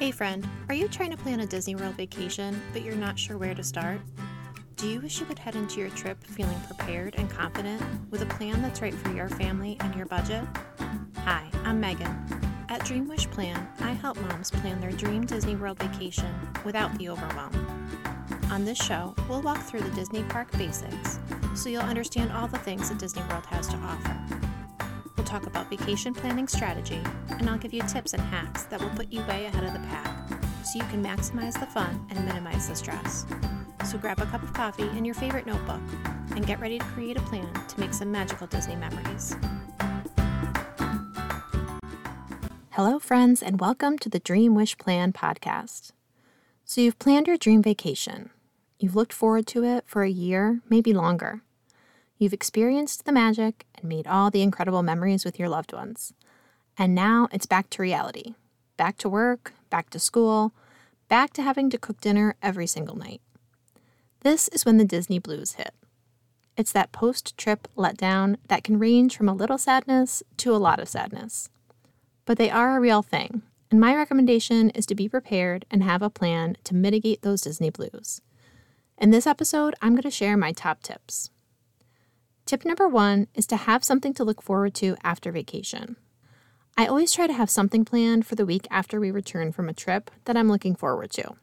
Hey friend, are you trying to plan a Disney World vacation, but you're not sure where to start? Do you wish you could head into your trip feeling prepared and confident with a plan that's right for your family and your budget? Hi, I'm Megan. At Dream Wish Plan, I help moms plan their dream Disney World vacation without the overwhelm. On this show, we'll walk through the Disney park basics so you'll understand all the things that Disney World has to offer. Talk about vacation planning strategy, and I'll give you tips and hacks that will put you way ahead of the pack so you can maximize the fun and minimize the stress. So grab a cup of coffee and your favorite notebook and get ready to create a plan to make some magical Disney memories. Hello, friends, and welcome to the Dream Wish Plan podcast. So, you've planned your dream vacation. You've looked forward to it for a year, maybe longer. You've experienced the magic and made all the incredible memories with your loved ones. And now it's back to reality back to work, back to school, back to having to cook dinner every single night. This is when the Disney blues hit. It's that post trip letdown that can range from a little sadness to a lot of sadness. But they are a real thing, and my recommendation is to be prepared and have a plan to mitigate those Disney blues. In this episode, I'm going to share my top tips. Tip number one is to have something to look forward to after vacation. I always try to have something planned for the week after we return from a trip that I'm looking forward to.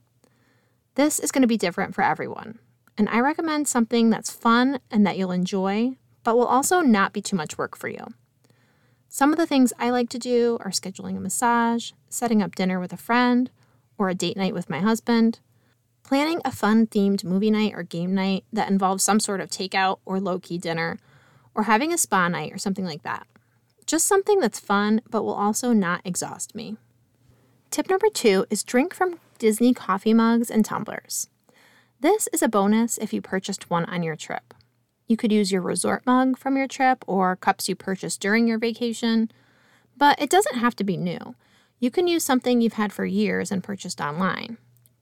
This is going to be different for everyone, and I recommend something that's fun and that you'll enjoy, but will also not be too much work for you. Some of the things I like to do are scheduling a massage, setting up dinner with a friend, or a date night with my husband, planning a fun themed movie night or game night that involves some sort of takeout or low key dinner, or having a spa night or something like that. Just something that's fun but will also not exhaust me. Tip number two is drink from Disney coffee mugs and tumblers. This is a bonus if you purchased one on your trip. You could use your resort mug from your trip or cups you purchased during your vacation, but it doesn't have to be new. You can use something you've had for years and purchased online.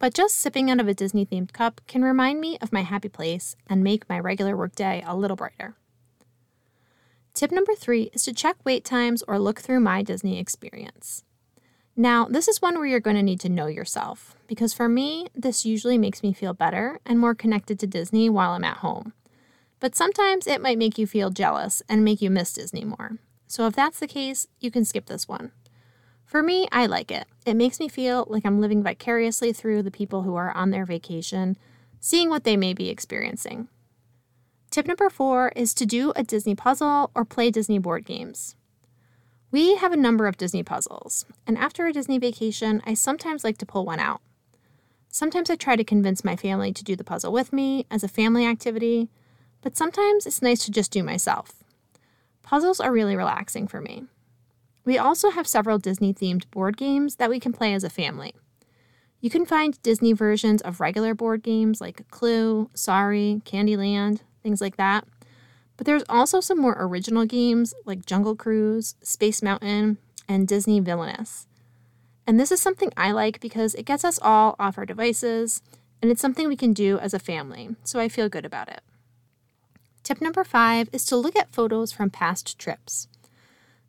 But just sipping out of a Disney themed cup can remind me of my happy place and make my regular workday a little brighter. Tip number three is to check wait times or look through My Disney Experience. Now, this is one where you're going to need to know yourself, because for me, this usually makes me feel better and more connected to Disney while I'm at home. But sometimes it might make you feel jealous and make you miss Disney more. So if that's the case, you can skip this one. For me, I like it. It makes me feel like I'm living vicariously through the people who are on their vacation, seeing what they may be experiencing. Tip number four is to do a Disney puzzle or play Disney board games. We have a number of Disney puzzles, and after a Disney vacation, I sometimes like to pull one out. Sometimes I try to convince my family to do the puzzle with me as a family activity, but sometimes it's nice to just do myself. Puzzles are really relaxing for me. We also have several Disney themed board games that we can play as a family. You can find Disney versions of regular board games like Clue, Sorry, Candyland, things like that. But there's also some more original games like Jungle Cruise, Space Mountain, and Disney Villainous. And this is something I like because it gets us all off our devices and it's something we can do as a family, so I feel good about it. Tip number five is to look at photos from past trips.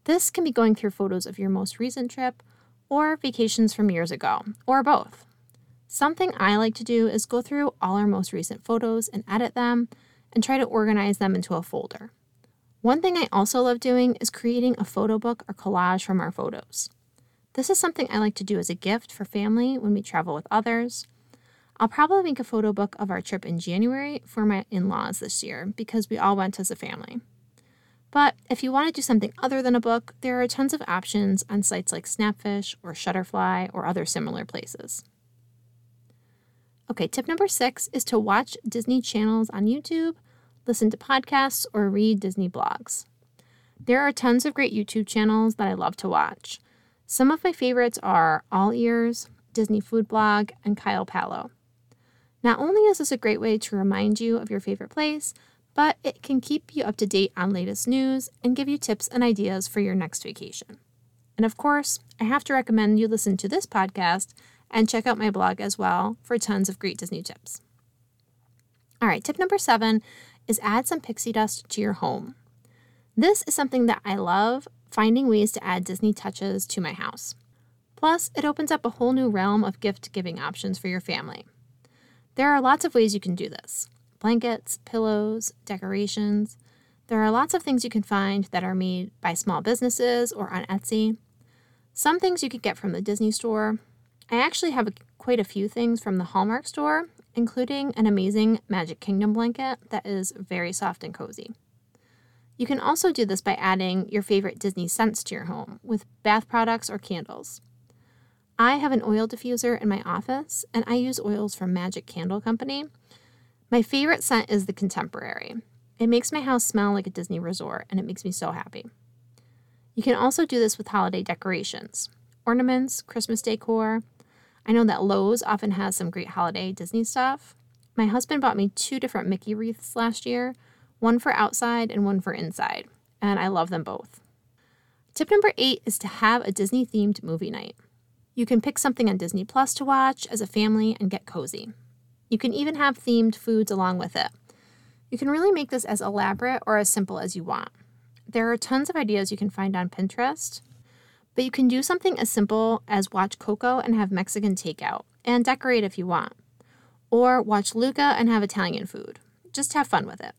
This can be going through photos of your most recent trip or vacations from years ago, or both. Something I like to do is go through all our most recent photos and edit them and try to organize them into a folder. One thing I also love doing is creating a photo book or collage from our photos. This is something I like to do as a gift for family when we travel with others. I'll probably make a photo book of our trip in January for my in laws this year because we all went as a family. But if you want to do something other than a book, there are tons of options on sites like Snapfish or Shutterfly or other similar places. Okay, tip number six is to watch Disney channels on YouTube listen to podcasts, or read Disney blogs. There are tons of great YouTube channels that I love to watch. Some of my favorites are All Ears, Disney Food Blog, and Kyle Pallo. Not only is this a great way to remind you of your favorite place, but it can keep you up to date on latest news and give you tips and ideas for your next vacation. And of course, I have to recommend you listen to this podcast and check out my blog as well for tons of great Disney tips. All right, tip number seven is add some pixie dust to your home. This is something that I love, finding ways to add Disney touches to my house. Plus, it opens up a whole new realm of gift giving options for your family. There are lots of ways you can do this blankets, pillows, decorations. There are lots of things you can find that are made by small businesses or on Etsy. Some things you could get from the Disney store. I actually have a, quite a few things from the Hallmark store, including an amazing Magic Kingdom blanket that is very soft and cozy. You can also do this by adding your favorite Disney scents to your home with bath products or candles. I have an oil diffuser in my office, and I use oils from Magic Candle Company. My favorite scent is the Contemporary. It makes my house smell like a Disney resort, and it makes me so happy. You can also do this with holiday decorations, ornaments, Christmas decor. I know that Lowe's often has some great holiday Disney stuff. My husband bought me two different Mickey wreaths last year, one for outside and one for inside, and I love them both. Tip number eight is to have a Disney themed movie night. You can pick something on Disney Plus to watch as a family and get cozy. You can even have themed foods along with it. You can really make this as elaborate or as simple as you want. There are tons of ideas you can find on Pinterest, but you can do something as simple as watch Coco and have Mexican takeout and decorate if you want. Or watch Luca and have Italian food. Just have fun with it.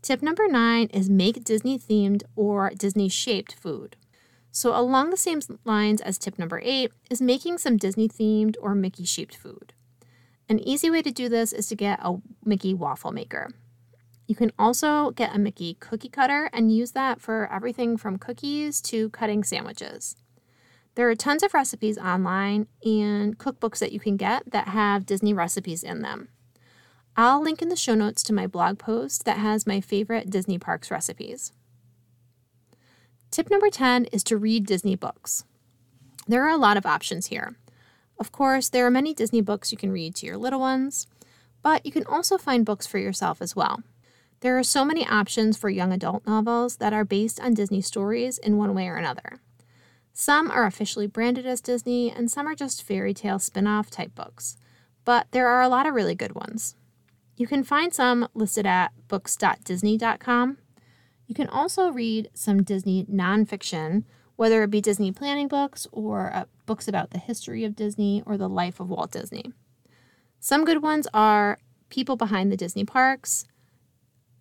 Tip number nine is make Disney themed or Disney shaped food. So, along the same lines as tip number eight is making some Disney themed or Mickey shaped food. An easy way to do this is to get a Mickey waffle maker. You can also get a Mickey cookie cutter and use that for everything from cookies to cutting sandwiches. There are tons of recipes online and cookbooks that you can get that have Disney recipes in them. I'll link in the show notes to my blog post that has my favorite Disney parks recipes. Tip number 10 is to read Disney books. There are a lot of options here. Of course, there are many Disney books you can read to your little ones, but you can also find books for yourself as well. There are so many options for young adult novels that are based on Disney stories in one way or another. Some are officially branded as Disney, and some are just fairy tale spin off type books, but there are a lot of really good ones. You can find some listed at books.disney.com you can also read some Disney nonfiction, whether it be Disney planning books or uh, books about the history of Disney or the life of Walt Disney. Some good ones are People Behind the Disney Parks,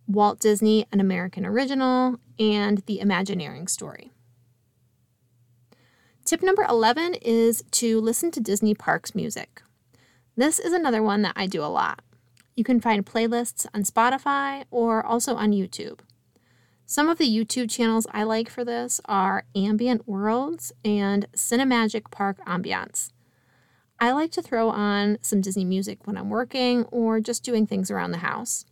Walt Disney, an American Original, and The Imagineering Story. Tip number 11 is to listen to Disney Parks music. This is another one that I do a lot. You can find playlists on Spotify or also on YouTube. Some of the YouTube channels I like for this are Ambient Worlds and Cinemagic Park Ambiance. I like to throw on some Disney music when I'm working or just doing things around the house.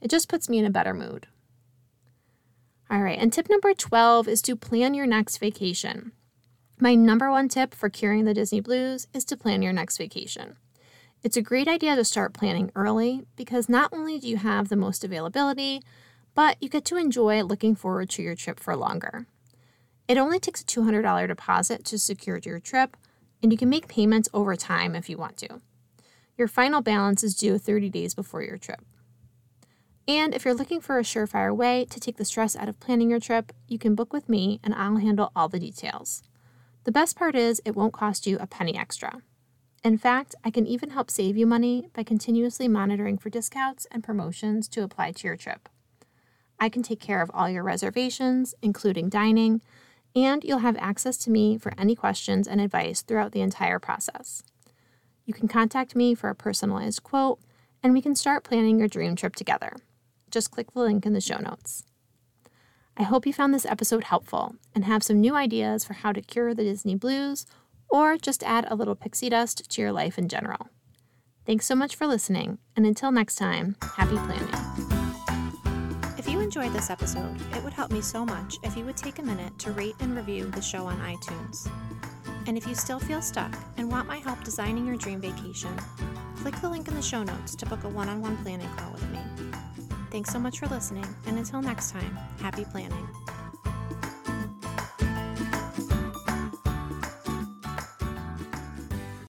It just puts me in a better mood. All right, and tip number 12 is to plan your next vacation. My number one tip for curing the Disney blues is to plan your next vacation. It's a great idea to start planning early because not only do you have the most availability, but you get to enjoy looking forward to your trip for longer. It only takes a $200 deposit to secure your trip, and you can make payments over time if you want to. Your final balance is due 30 days before your trip. And if you're looking for a surefire way to take the stress out of planning your trip, you can book with me and I'll handle all the details. The best part is it won't cost you a penny extra. In fact, I can even help save you money by continuously monitoring for discounts and promotions to apply to your trip. I can take care of all your reservations, including dining, and you'll have access to me for any questions and advice throughout the entire process. You can contact me for a personalized quote, and we can start planning your dream trip together. Just click the link in the show notes. I hope you found this episode helpful and have some new ideas for how to cure the Disney blues or just add a little pixie dust to your life in general. Thanks so much for listening, and until next time, happy planning enjoyed this episode, it would help me so much if you would take a minute to rate and review the show on iTunes. And if you still feel stuck and want my help designing your dream vacation, click the link in the show notes to book a one on one planning call with me. Thanks so much for listening, and until next time, happy planning.